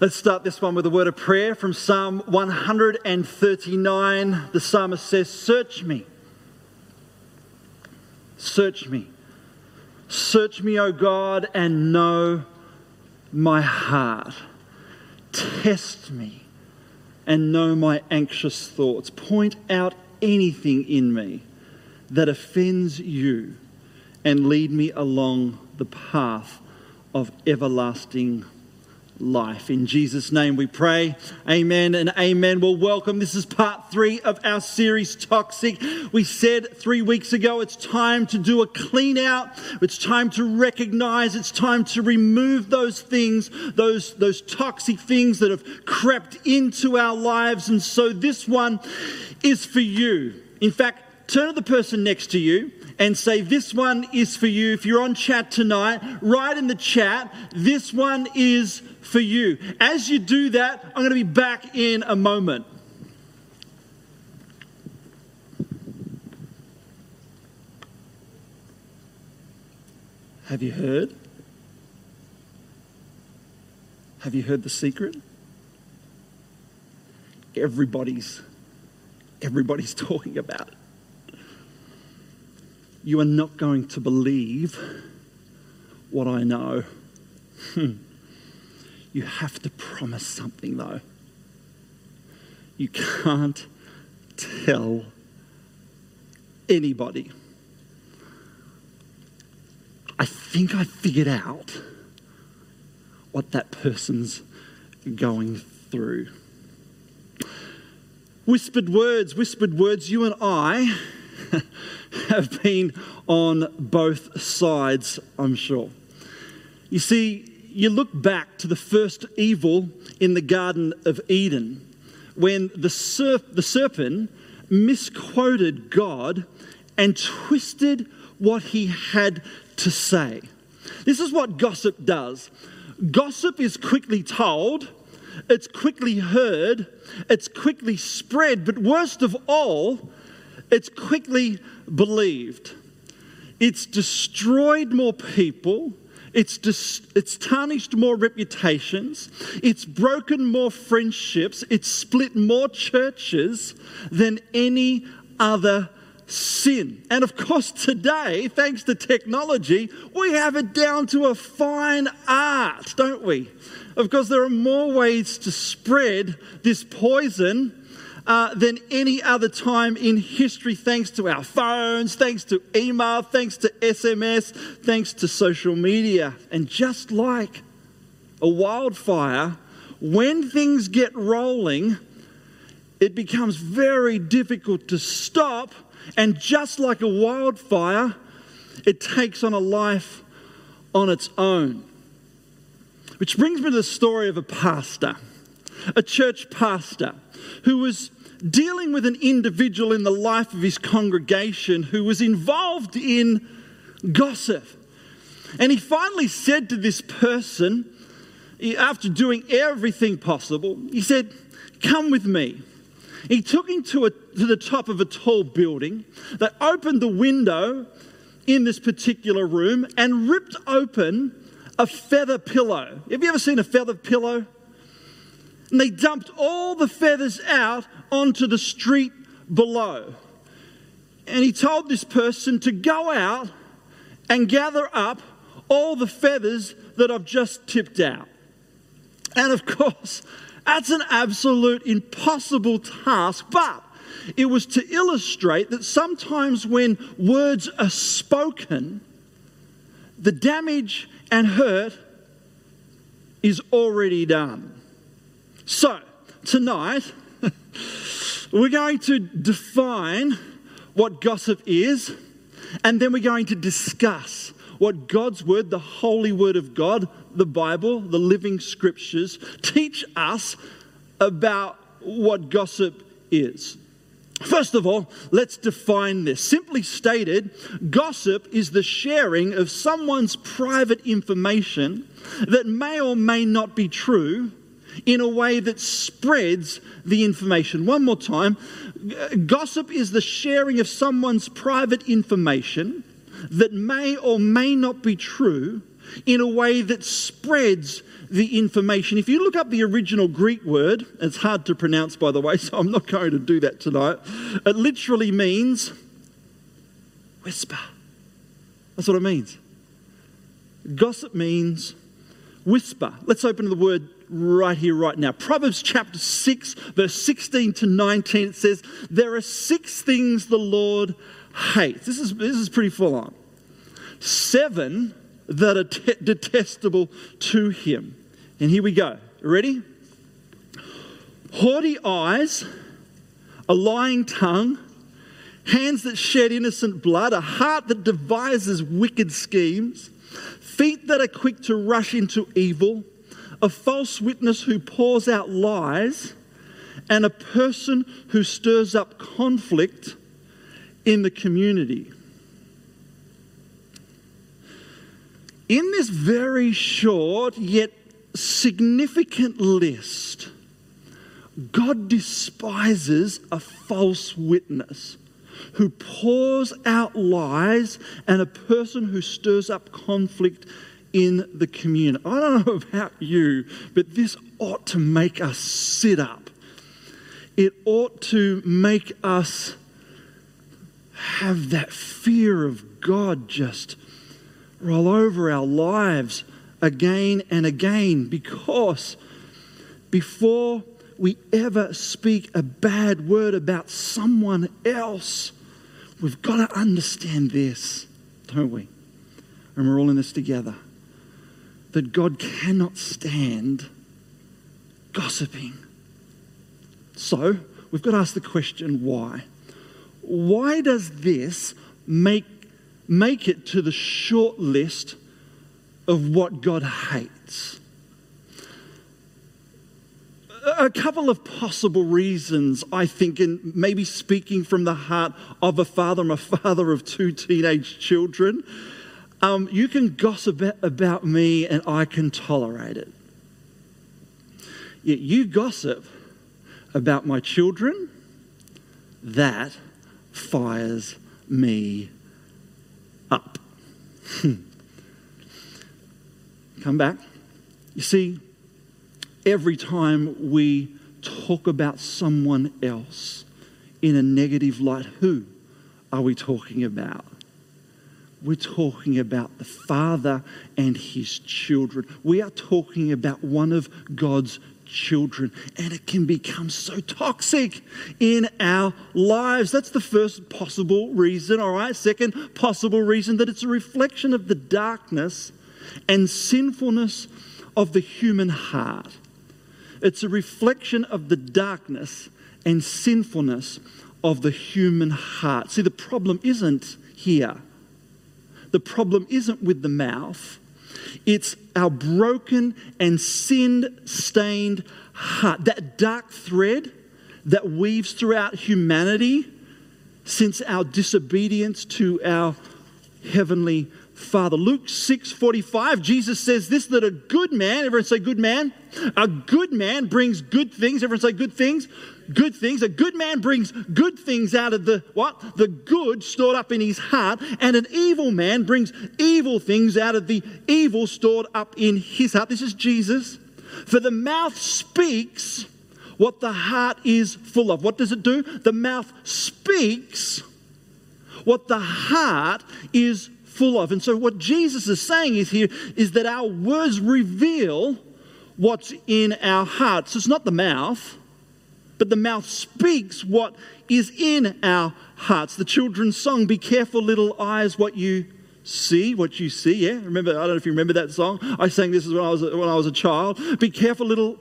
Let's start this one with a word of prayer from Psalm 139. The psalmist says, Search me. Search me. Search me, O God, and know my heart. Test me and know my anxious thoughts. Point out anything in me that offends you and lead me along the path of everlasting life. In Jesus' name we pray. Amen and amen. Well, welcome. This is part three of our series, Toxic. We said three weeks ago it's time to do a clean out. It's time to recognize. It's time to remove those things, those, those toxic things that have crept into our lives. And so this one is for you. In fact, turn to the person next to you and say, This one is for you. If you're on chat tonight, write in the chat, This one is for you. As you do that, I'm going to be back in a moment. Have you heard? Have you heard the secret? Everybody's everybody's talking about it. You are not going to believe what I know. Hmm. You have to promise something, though. You can't tell anybody. I think I figured out what that person's going through. Whispered words, whispered words, you and I have been on both sides, I'm sure. You see, you look back to the first evil in the Garden of Eden when the, serp- the serpent misquoted God and twisted what he had to say. This is what gossip does. Gossip is quickly told, it's quickly heard, it's quickly spread, but worst of all, it's quickly believed. It's destroyed more people it's, dis- it's tarnished more reputations. It's broken more friendships. It's split more churches than any other sin. And of course, today, thanks to technology, we have it down to a fine art, don't we? Of course, there are more ways to spread this poison uh, than any other time in history, thanks to our phones, thanks to email, thanks to SMS, thanks to social media. And just like a wildfire, when things get rolling, it becomes very difficult to stop. And just like a wildfire, it takes on a life on its own. Which brings me to the story of a pastor, a church pastor, who was dealing with an individual in the life of his congregation who was involved in gossip. And he finally said to this person, after doing everything possible, he said, Come with me. He took him to, a, to the top of a tall building. They opened the window in this particular room and ripped open a feather pillow. Have you ever seen a feather pillow? And they dumped all the feathers out onto the street below. And he told this person to go out and gather up all the feathers that I've just tipped out. And of course, that's an absolute impossible task, but it was to illustrate that sometimes when words are spoken, the damage and hurt is already done. So, tonight, we're going to define what gossip is, and then we're going to discuss what God's Word, the holy Word of God, the Bible, the living scriptures, teach us about what gossip is. First of all, let's define this. Simply stated, gossip is the sharing of someone's private information that may or may not be true in a way that spreads the information. One more time gossip is the sharing of someone's private information that may or may not be true in a way that spreads the information. If you look up the original Greek word, it's hard to pronounce by the way, so I'm not going to do that tonight. It literally means whisper. That's what it means. Gossip means whisper. Let's open the word right here, right now. Proverbs chapter 6, verse 16 to 19, it says, There are six things the Lord hates. This is, this is pretty full on. Seven that are te- detestable to him. And here we go. Ready? Haughty eyes, a lying tongue, hands that shed innocent blood, a heart that devises wicked schemes, feet that are quick to rush into evil, a false witness who pours out lies, and a person who stirs up conflict in the community. In this very short yet significant list, God despises a false witness who pours out lies and a person who stirs up conflict in the community. I don't know about you, but this ought to make us sit up. It ought to make us have that fear of God just roll over our lives again and again because before we ever speak a bad word about someone else, we've got to understand this, don't we? And we're all in this together. That God cannot stand gossiping. So, we've got to ask the question why? Why does this make, make it to the short list of what God hates? a couple of possible reasons, I think, and maybe speaking from the heart of a father, I'm a father of two teenage children. Um, you can gossip about me and I can tolerate it. Yet you gossip about my children, that fires me up. Come back. You see, every time we talk about someone else in a negative light, who are we talking about? We're talking about the Father and His children. We are talking about one of God's children, and it can become so toxic in our lives. That's the first possible reason, all right? Second possible reason that it's a reflection of the darkness and sinfulness of the human heart. It's a reflection of the darkness and sinfulness of the human heart. See, the problem isn't here. The problem isn't with the mouth. It's our broken and sin stained heart. That dark thread that weaves throughout humanity since our disobedience to our heavenly Father. Luke 6 45, Jesus says this that a good man, everyone say good man, a good man brings good things. Everyone say good things. Good things. A good man brings good things out of the what? The good stored up in his heart, and an evil man brings evil things out of the evil stored up in his heart. This is Jesus. For the mouth speaks what the heart is full of. What does it do? The mouth speaks what the heart is full of. And so, what Jesus is saying is here is that our words reveal what's in our hearts. It's not the mouth, but the mouth speaks what is in our hearts. The children's song, Be Careful, Little Eyes, What You See, What You See. Yeah, remember, I don't know if you remember that song. I sang this when I was, when I was a child. Be careful, little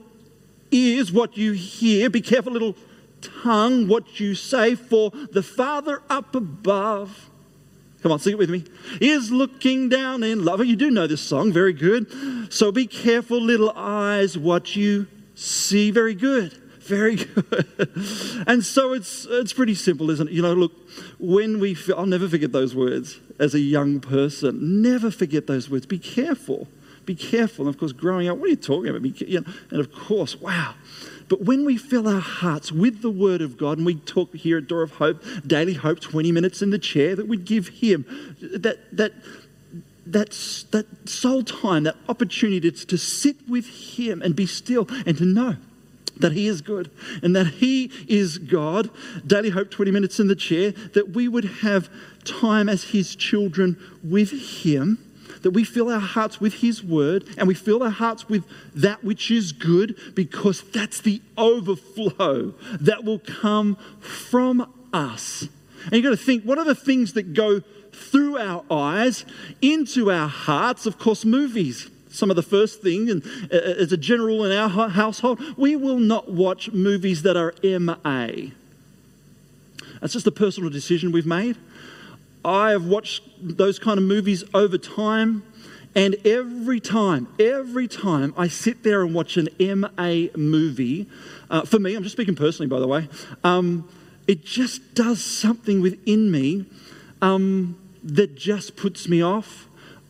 ears, what you hear. Be careful, little tongue, what you say, for the Father up above Come on, sing it with me. Is looking down in love. You do know this song, very good. So be careful, little eyes, what you see. Very good, very good. and so it's it's pretty simple, isn't it? You know, look, when we, I'll never forget those words as a young person. Never forget those words. Be careful. Be careful. And of course, growing up, what are you talking about? Be, you know, and of course, wow. But when we fill our hearts with the Word of God, and we talk here at Door of Hope, Daily Hope, 20 minutes in the chair that we give Him, that, that that, that soul time, that opportunity to, to sit with Him and be still and to know that He is good and that He is God. Daily Hope, 20 minutes in the chair, that we would have time as His children with Him. That we fill our hearts with His word and we fill our hearts with that which is good because that's the overflow that will come from us. And you've got to think what are the things that go through our eyes into our hearts? Of course, movies some of the first thing, and uh, as a general in our household, we will not watch movies that are MA. That's just a personal decision we've made. I have watched those kind of movies over time, and every time, every time I sit there and watch an MA movie, uh, for me, I'm just speaking personally, by the way, um, it just does something within me um, that just puts me off.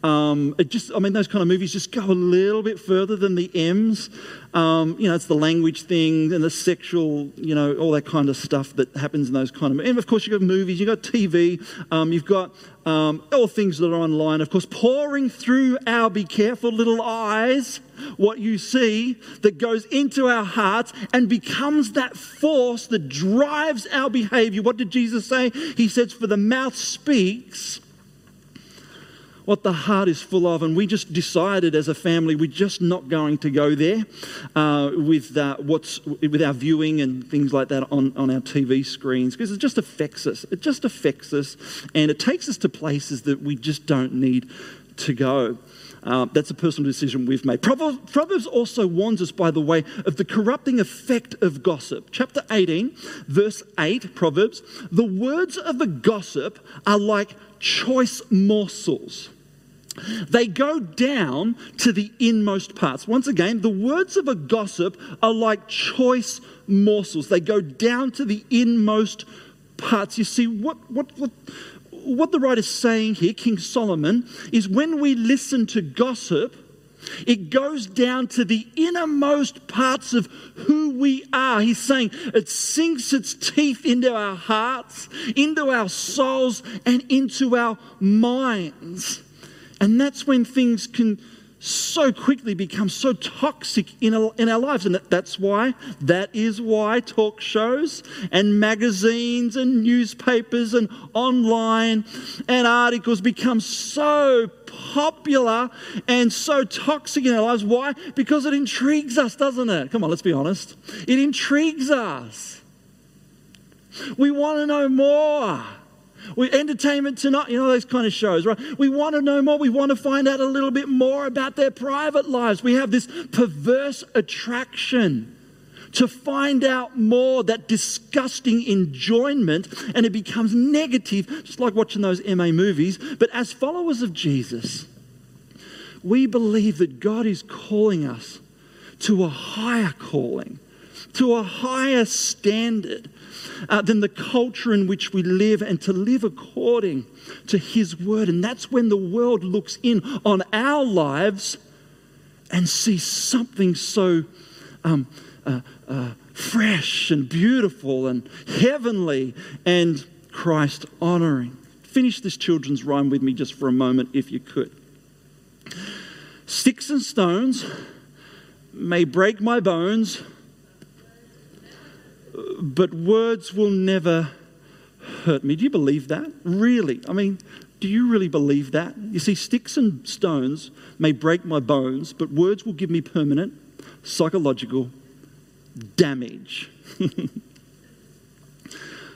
Um, it just, I mean, those kind of movies just go a little bit further than the M's. Um, you know, it's the language thing and the sexual, you know, all that kind of stuff that happens in those kind of. Movies. And of course, you've got movies, you've got TV, um, you've got um, all things that are online. Of course, pouring through our be careful little eyes, what you see that goes into our hearts and becomes that force that drives our behavior. What did Jesus say? He says, "For the mouth speaks." What the heart is full of. And we just decided as a family we're just not going to go there uh, with, uh, what's, with our viewing and things like that on, on our TV screens because it just affects us. It just affects us and it takes us to places that we just don't need to go. Uh, that's a personal decision we've made. Proverbs also warns us, by the way, of the corrupting effect of gossip. Chapter 18, verse 8, Proverbs the words of a gossip are like choice morsels they go down to the inmost parts. Once again, the words of a gossip are like choice morsels. They go down to the inmost parts. You see, what, what, what, what the writer's saying here, King Solomon, is when we listen to gossip, it goes down to the innermost parts of who we are. He's saying it sinks its teeth into our hearts, into our souls, and into our minds. And that's when things can so quickly become so toxic in, a, in our lives. And that's why, that is why talk shows and magazines and newspapers and online and articles become so popular and so toxic in our lives. Why? Because it intrigues us, doesn't it? Come on, let's be honest. It intrigues us. We want to know more. We entertainment tonight, you know those kind of shows, right? We want to know more. We want to find out a little bit more about their private lives. We have this perverse attraction to find out more, that disgusting enjoyment, and it becomes negative, just like watching those MA movies. But as followers of Jesus, we believe that God is calling us to a higher calling, to a higher standard uh, than the culture in which we live and to live according to His word. And that's when the world looks in on our lives and sees something so um, uh, uh, fresh and beautiful and heavenly and Christ honoring. Finish this children's rhyme with me just for a moment, if you could. Sticks and stones may break my bones but words will never hurt me. Do you believe that? Really? I mean, do you really believe that? You see, sticks and stones may break my bones, but words will give me permanent psychological damage. I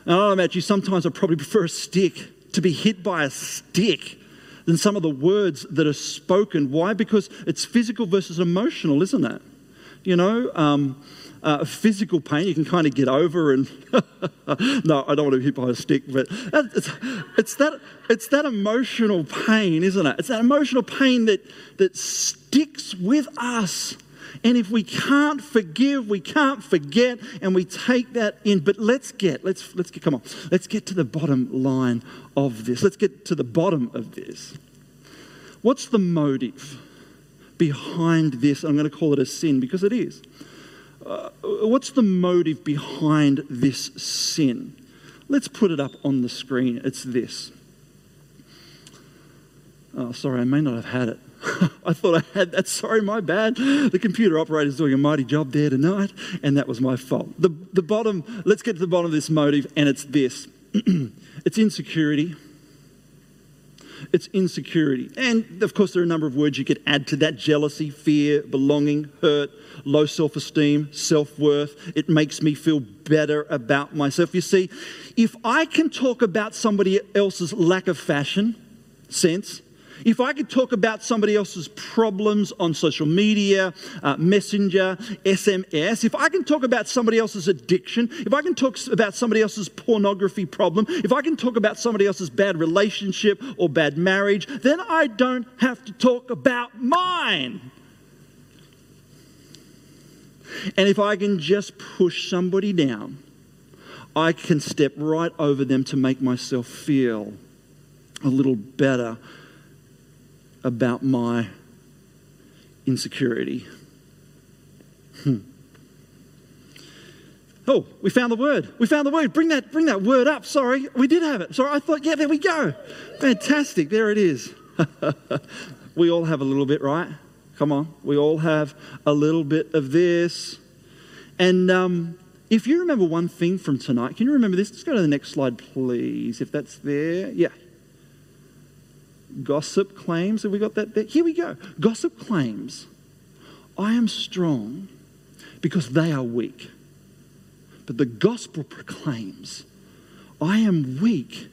don't know about you, sometimes I probably prefer a stick to be hit by a stick than some of the words that are spoken. Why? Because it's physical versus emotional, isn't it? You know, um, uh, physical pain you can kind of get over and no i don't want to be hit by a stick but it's, it's, that it's that emotional pain isn't it? It's that emotional pain that that sticks with us. And if we can't forgive we can't forget and we take that in. But let's get let's let's get come on. Let's get to the bottom line of this. Let's get to the bottom of this. What's the motive behind this i'm going to call it a sin because it is uh, what's the motive behind this sin? Let's put it up on the screen. It's this Oh, sorry, I may not have had it. I thought I had that. Sorry, my bad. The computer operator's doing a mighty job there tonight, and that was my fault. The, the bottom, let's get to the bottom of this motive, and it's this it's insecurity. It's insecurity. And of course, there are a number of words you could add to that jealousy, fear, belonging, hurt, low self esteem, self worth. It makes me feel better about myself. You see, if I can talk about somebody else's lack of fashion sense, if I could talk about somebody else's problems on social media, uh, messenger, SMS, if I can talk about somebody else's addiction, if I can talk about somebody else's pornography problem, if I can talk about somebody else's bad relationship or bad marriage, then I don't have to talk about mine. And if I can just push somebody down, I can step right over them to make myself feel a little better about my insecurity. Hmm. Oh, we found the word. We found the word. Bring that, bring that word up. Sorry, we did have it. Sorry, I thought, yeah, there we go. Fantastic. There it is. we all have a little bit, right? Come on. We all have a little bit of this. And um, if you remember one thing from tonight, can you remember this? Let's go to the next slide, please, if that's there. Yeah, Gossip claims, have we got that there? Here we go. Gossip claims, I am strong because they are weak. But the gospel proclaims, I am weak,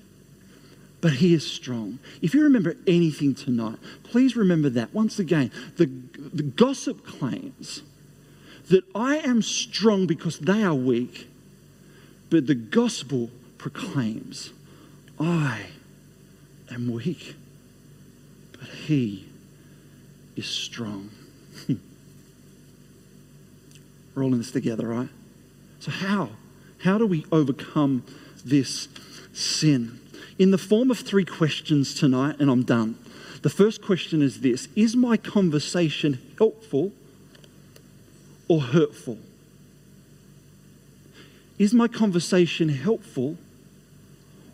but he is strong. If you remember anything tonight, please remember that. Once again, the, the gossip claims that I am strong because they are weak, but the gospel proclaims, I am weak but He is strong. We're all in this together, right? So, how? How do we overcome this sin? In the form of three questions tonight, and I'm done. The first question is this Is my conversation helpful or hurtful? Is my conversation helpful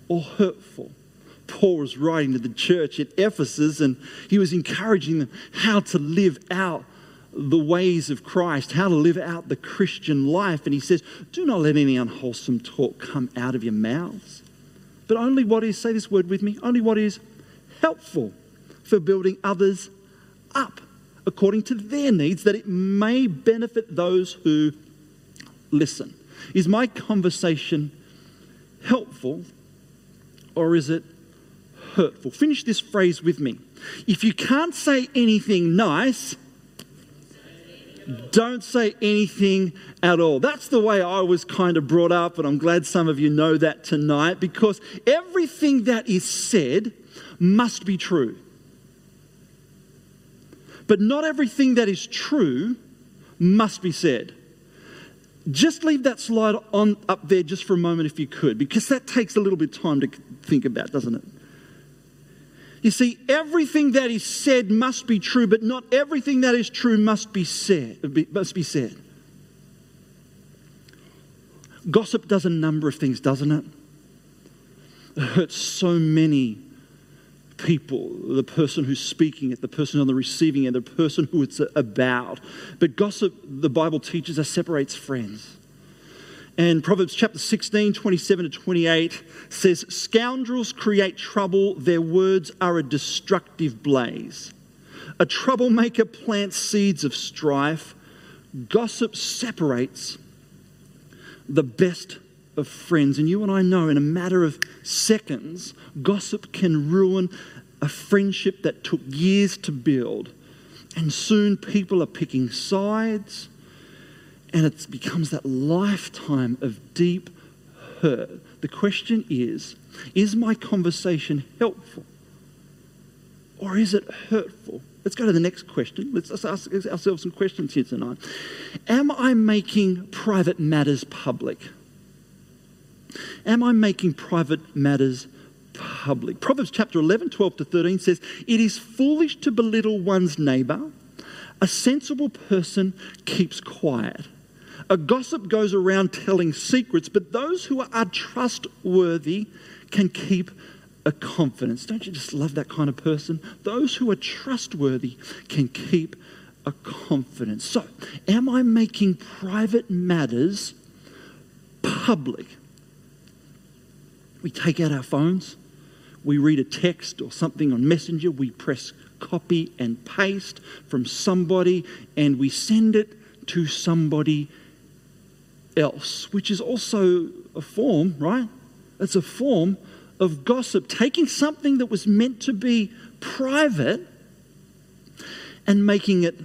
or hurtful? Paul was writing to the church at Ephesus and he was encouraging them how to live out the ways of Christ, how to live out the Christian life. And he says, Do not let any unwholesome talk come out of your mouths, but only what is, say this word with me, only what is helpful for building others up according to their needs, that it may benefit those who listen. Is my conversation helpful or is it hurtful. Finish this phrase with me. If you can't say anything nice, don't say anything at all. That's the way I was kind of brought up, and I'm glad some of you know that tonight because everything that is said must be true. But not everything that is true must be said. Just leave that slide on up there just for a moment if you could, because that takes a little bit of time to think about, doesn't it? You see, everything that is said must be true, but not everything that is true must be said. Must be said. Gossip does a number of things, doesn't it? It hurts so many people the person who's speaking it, the person on the receiving end, the person who it's about. But gossip, the Bible teaches us, separates friends. And Proverbs chapter 16, 27 to 28 says, Scoundrels create trouble, their words are a destructive blaze. A troublemaker plants seeds of strife. Gossip separates the best of friends. And you and I know in a matter of seconds, gossip can ruin a friendship that took years to build. And soon people are picking sides and it becomes that lifetime of deep hurt. The question is is my conversation helpful or is it hurtful? Let's go to the next question. Let's ask ourselves some questions here tonight. Am I making private matters public? Am I making private matters public? Proverbs chapter 11, 12 to 13 says, It is foolish to belittle one's neighbor. A sensible person keeps quiet. A gossip goes around telling secrets, but those who are trustworthy can keep a confidence. Don't you just love that kind of person? Those who are trustworthy can keep a confidence. So, am I making private matters public? We take out our phones, we read a text or something on Messenger, we press copy and paste from somebody, and we send it to somebody else, which is also a form, right? It's a form of gossip, taking something that was meant to be private and making it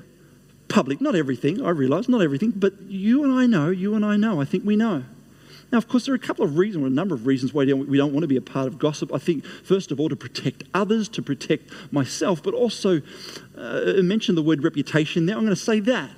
public. Not everything, I realize, not everything, but you and I know, you and I know, I think we know. Now, of course, there are a couple of reasons, or a number of reasons why we don't want to be a part of gossip. I think, first of all, to protect others, to protect myself, but also, uh, mention the word reputation there. I'm going to say that.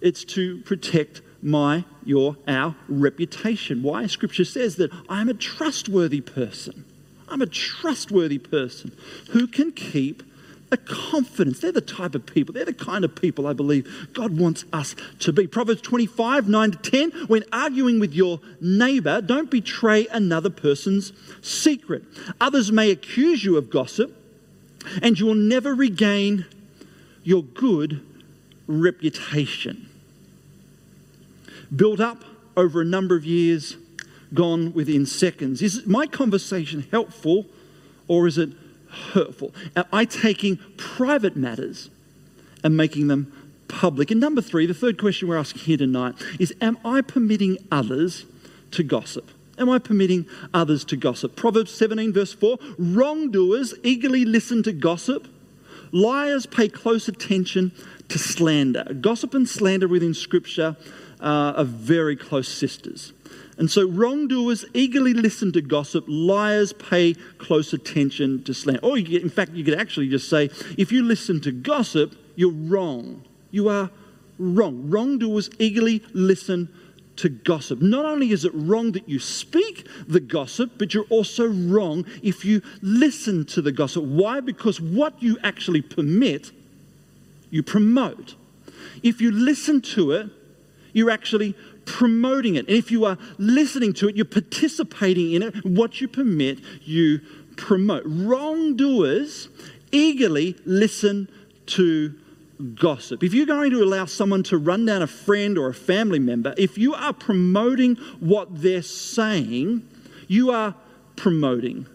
It's to protect my, your, our reputation. Why? Scripture says that I'm a trustworthy person. I'm a trustworthy person who can keep a confidence. They're the type of people, they're the kind of people I believe God wants us to be. Proverbs 25, 9 to 10. When arguing with your neighbor, don't betray another person's secret. Others may accuse you of gossip, and you will never regain your good reputation built up over a number of years, gone within seconds. Is my conversation helpful or is it hurtful? Am I taking private matters and making them public? And number three, the third question we're asking here tonight is Am I permitting others to gossip? Am I permitting others to gossip? Proverbs 17, verse 4 Wrongdoers eagerly listen to gossip, liars pay close attention to slander. Gossip and slander within Scripture uh, are very close sisters. And so wrongdoers eagerly listen to gossip, liars pay close attention to slander. Or, in fact, you could actually just say, if you listen to gossip, you're wrong. You are wrong. Wrongdoers eagerly listen to gossip. Not only is it wrong that you speak the gossip, but you're also wrong if you listen to the gossip. Why? Because what you actually permit, you promote. If you listen to it, you're actually promoting it. And if you are listening to it, you're participating in it. What you permit, you promote. Wrongdoers eagerly listen to gossip. If you're going to allow someone to run down a friend or a family member, if you are promoting what they're saying, you are promoting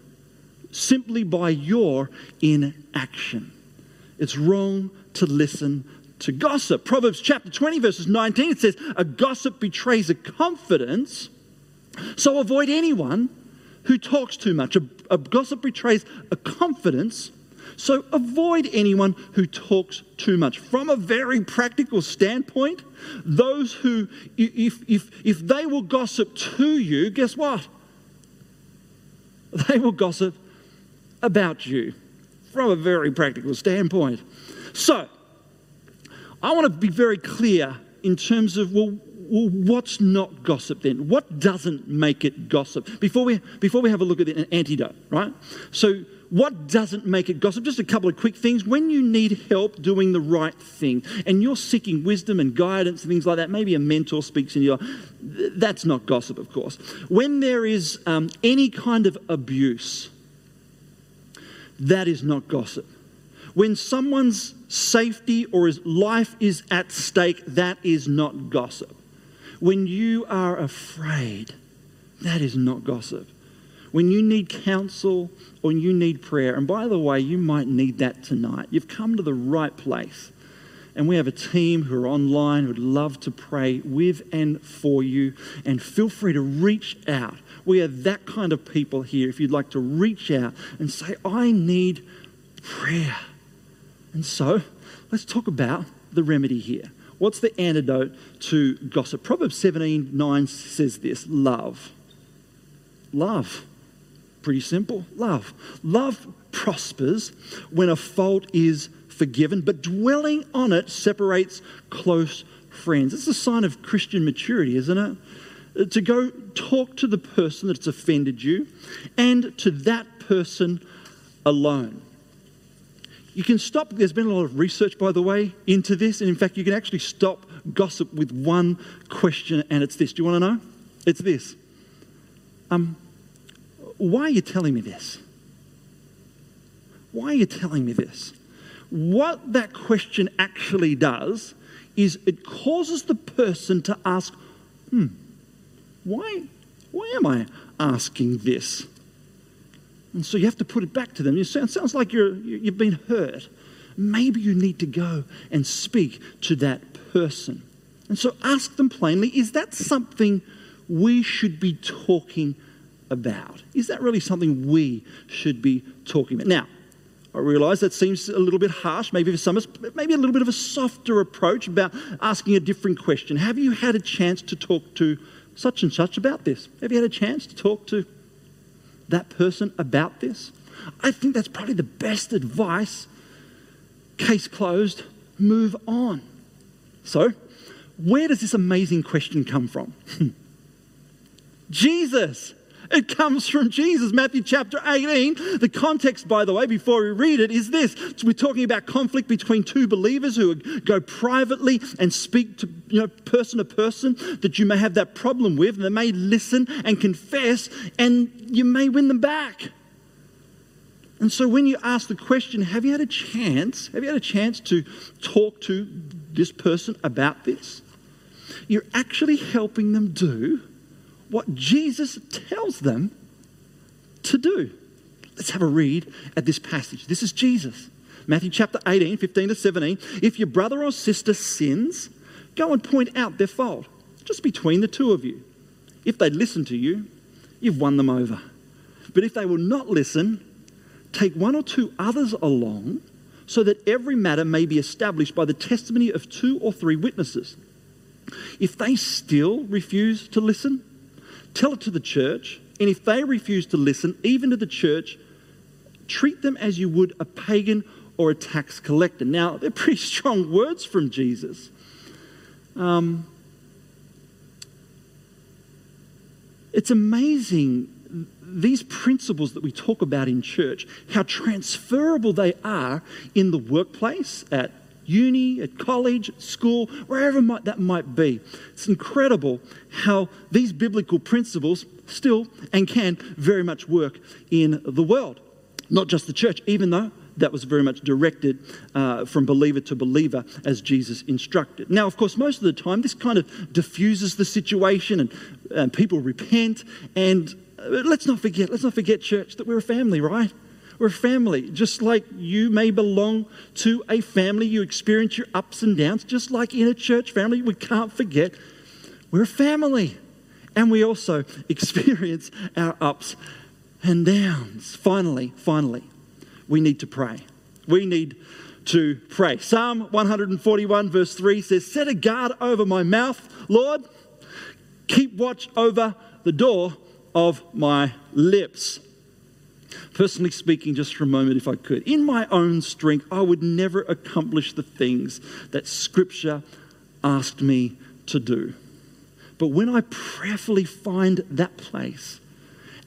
simply by your inaction. It's wrong to listen to gossip. Proverbs chapter 20, verses 19, it says, A gossip betrays a confidence, so avoid anyone who talks too much. A, a gossip betrays a confidence, so avoid anyone who talks too much. From a very practical standpoint, those who, if, if, if they will gossip to you, guess what? They will gossip about you from a very practical standpoint. So, I want to be very clear in terms of, well, well, what's not gossip then? What doesn't make it gossip? Before we, before we have a look at an antidote, right? So, what doesn't make it gossip? Just a couple of quick things. When you need help doing the right thing and you're seeking wisdom and guidance and things like that, maybe a mentor speaks in your, that's not gossip, of course. When there is um, any kind of abuse, that is not gossip. When someone's safety or his life is at stake, that is not gossip. When you are afraid, that is not gossip. When you need counsel or you need prayer, and by the way, you might need that tonight, you've come to the right place. And we have a team who are online who would love to pray with and for you. And feel free to reach out. We are that kind of people here. If you'd like to reach out and say, I need prayer. And so let's talk about the remedy here. What's the antidote to gossip? Proverbs 17 9 says this love. Love. Pretty simple. Love. Love prospers when a fault is forgiven, but dwelling on it separates close friends. It's a sign of Christian maturity, isn't it? Uh, to go talk to the person that's offended you and to that person alone. You can stop, there's been a lot of research, by the way, into this. And in fact, you can actually stop gossip with one question, and it's this. Do you want to know? It's this. Um, why are you telling me this? Why are you telling me this? What that question actually does is it causes the person to ask, hmm, why, why am I asking this? And so you have to put it back to them. It sounds like you're, you've been hurt. Maybe you need to go and speak to that person. And so ask them plainly is that something we should be talking about? Is that really something we should be talking about? Now, I realize that seems a little bit harsh, maybe for some maybe a little bit of a softer approach about asking a different question. Have you had a chance to talk to such and such about this? Have you had a chance to talk to that person about this? I think that's probably the best advice. Case closed, move on. So, where does this amazing question come from? Jesus. It comes from Jesus. Matthew chapter 18. The context, by the way, before we read it, is this. We're talking about conflict between two believers who go privately and speak to you know, person to person that you may have that problem with. And they may listen and confess, and you may win them back. And so when you ask the question, have you had a chance? Have you had a chance to talk to this person about this? You're actually helping them do what Jesus tells them to do. Let's have a read at this passage. This is Jesus. Matthew chapter 18, 15 to 17. If your brother or sister sins, go and point out their fault, just between the two of you. If they listen to you, you've won them over. But if they will not listen, take one or two others along so that every matter may be established by the testimony of two or three witnesses. If they still refuse to listen, tell it to the church, and if they refuse to listen, even to the church, treat them as you would a pagan or a tax collector. Now, they're pretty strong words from Jesus. Um, it's amazing these principles that we talk about in church, how transferable they are in the workplace, at uni, at college, at school, wherever might, that might be. It's incredible how these biblical principles still and can very much work in the world. Not just the church, even though that was very much directed uh, from believer to believer as Jesus instructed. Now, of course, most of the time, this kind of diffuses the situation and, and people repent. And uh, let's not forget, let's not forget, church, that we're a family, right? We're a family. Just like you may belong to a family, you experience your ups and downs, just like in a church family, we can't forget we're a family. And we also experience our ups and downs. Finally, finally, we need to pray. We need to pray. Psalm 141, verse 3 says, Set a guard over my mouth, Lord. Keep watch over the door of my lips. Personally speaking, just for a moment, if I could, in my own strength, I would never accomplish the things that Scripture asked me to do. But when I prayerfully find that place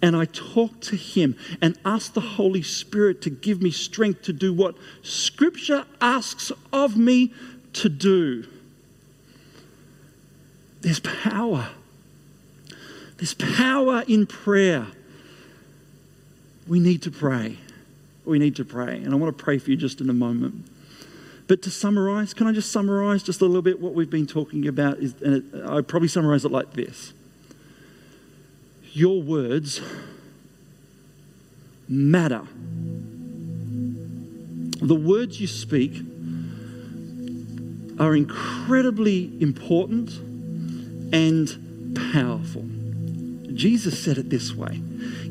and I talk to Him and ask the Holy Spirit to give me strength to do what Scripture asks of me to do, there's power. There's power in prayer we need to pray. We need to pray. And I want to pray for you just in a moment. But to summarize, can I just summarize just a little bit what we've been talking about? Is, and it, I'd probably summarize it like this Your words matter. The words you speak are incredibly important and powerful. Jesus said it this way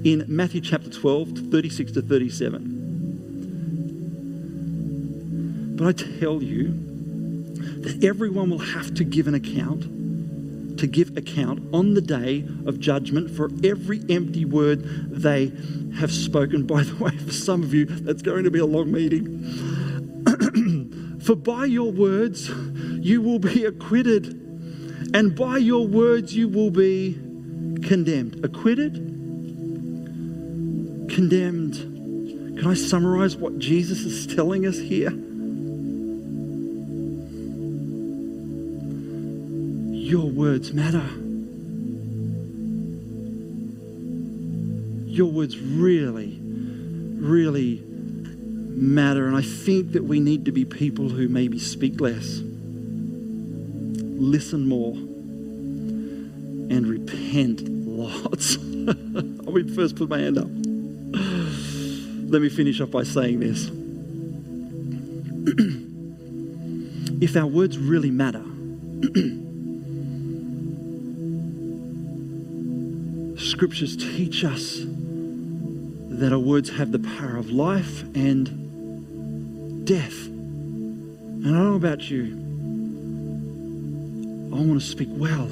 in Matthew chapter 12, 36 to 37. But I tell you that everyone will have to give an account, to give account on the day of judgment for every empty word they have spoken. By the way, for some of you, that's going to be a long meeting. for by your words you will be acquitted, and by your words you will be condemned. Acquitted, condemned. Can I summarize what Jesus is telling us here? Your words matter. Your words really, really matter. And I think that we need to be people who maybe speak less, listen more, and repent lots. I would first put my hand up. Let me finish off by saying this. if our words really matter, scriptures teach us that our words have the power of life and death. And I don't know about you, I want to speak well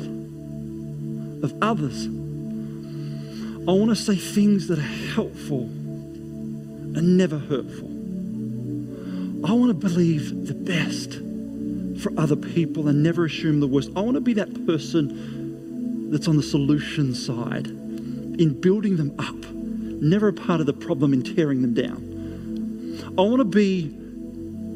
of others. I want to say things that are helpful and never hurtful. I want to believe the best for other people and never assume the worst. I want to be that person that's on the solution side in building them up, never a part of the problem in tearing them down. I want to be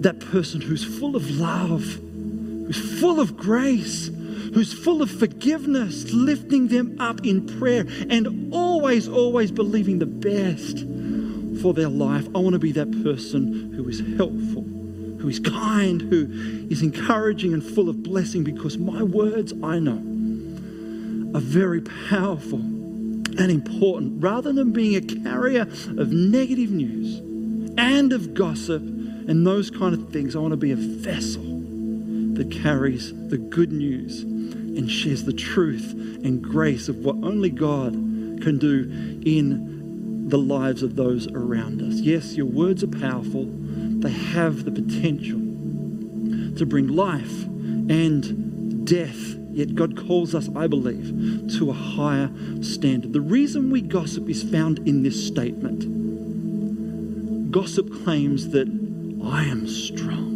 that person who's full of love, who's full of grace, who's full of forgiveness, lifting them up in prayer and always, always believing the best for their life. I want to be that person who is helpful, who is kind, who is encouraging and full of blessing because my words, I know, are very powerful and important. Rather than being a carrier of negative news and of gossip and those kind of things, I want to be a vessel that carries the good news and shares the truth and grace of what only God can do in the lives of those around us. Yes, your words are powerful, they have the potential to bring life and death. Yet God calls us, I believe, to a higher standard. The reason we gossip is found in this statement. Gossip claims that I am strong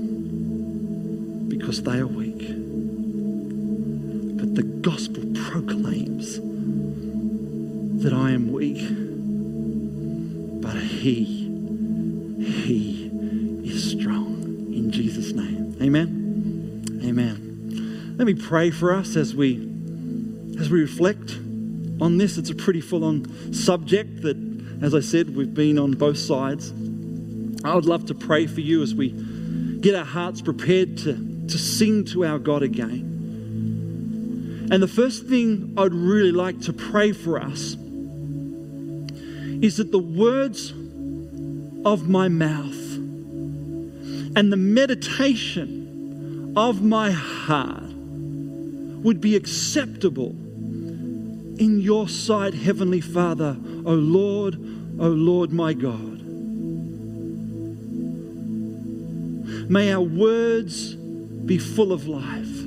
because they are weak But the gospel proclaims that I am weak, He, He is strong. In Jesus' name. Amen. Amen. Let me pray for us as we as we reflect on this. It's a pretty full-on subject that, as I said, we've been on both sides. I would love to pray for you as we get our hearts prepared to, to sing to our God again. And the first thing I'd really like to pray for us is that the words of my mouth and the meditation of my heart would be acceptable in your sight, Heavenly Father, O Lord, O Lord my God. May our words be full of life.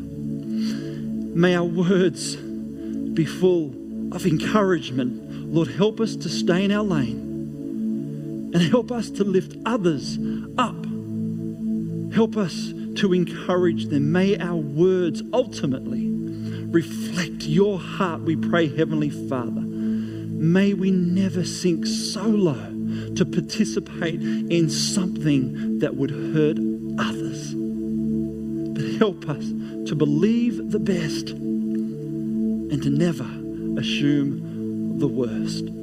May our words be full of encouragement. Lord, help us to stay in our lane and help us to lift others up. Help us to encourage them. May our words ultimately reflect your heart, we pray, Heavenly Father. May we never sink so low to participate in something that would hurt others. But help us to believe the best and to never assume the worst.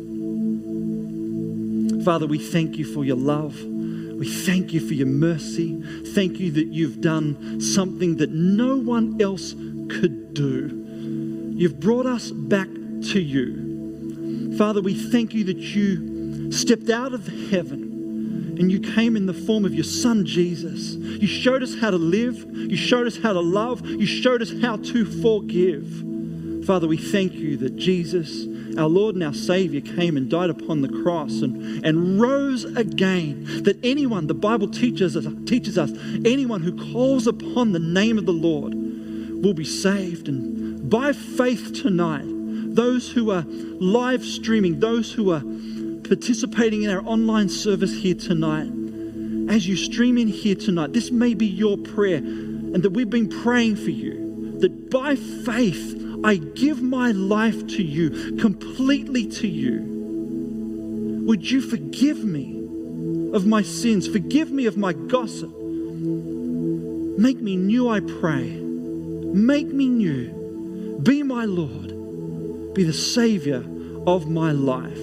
Father, we thank you for your love. We thank you for your mercy. Thank you that you've done something that no one else could do. You've brought us back to you. Father, we thank you that you stepped out of heaven and you came in the form of your son Jesus. You showed us how to live, you showed us how to love, you showed us how to forgive. Father, we thank you that Jesus, our Lord and our Savior, came and died upon the cross and, and rose again. That anyone, the Bible teaches us, teaches us, anyone who calls upon the name of the Lord will be saved. And by faith tonight, those who are live streaming, those who are participating in our online service here tonight, as you stream in here tonight, this may be your prayer, and that we've been praying for you, that by faith, I give my life to you, completely to you. Would you forgive me of my sins? Forgive me of my gossip. Make me new, I pray. Make me new. Be my Lord. Be the Savior of my life.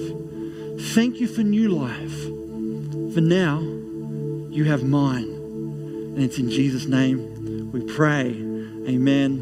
Thank you for new life. For now, you have mine. And it's in Jesus' name we pray. Amen.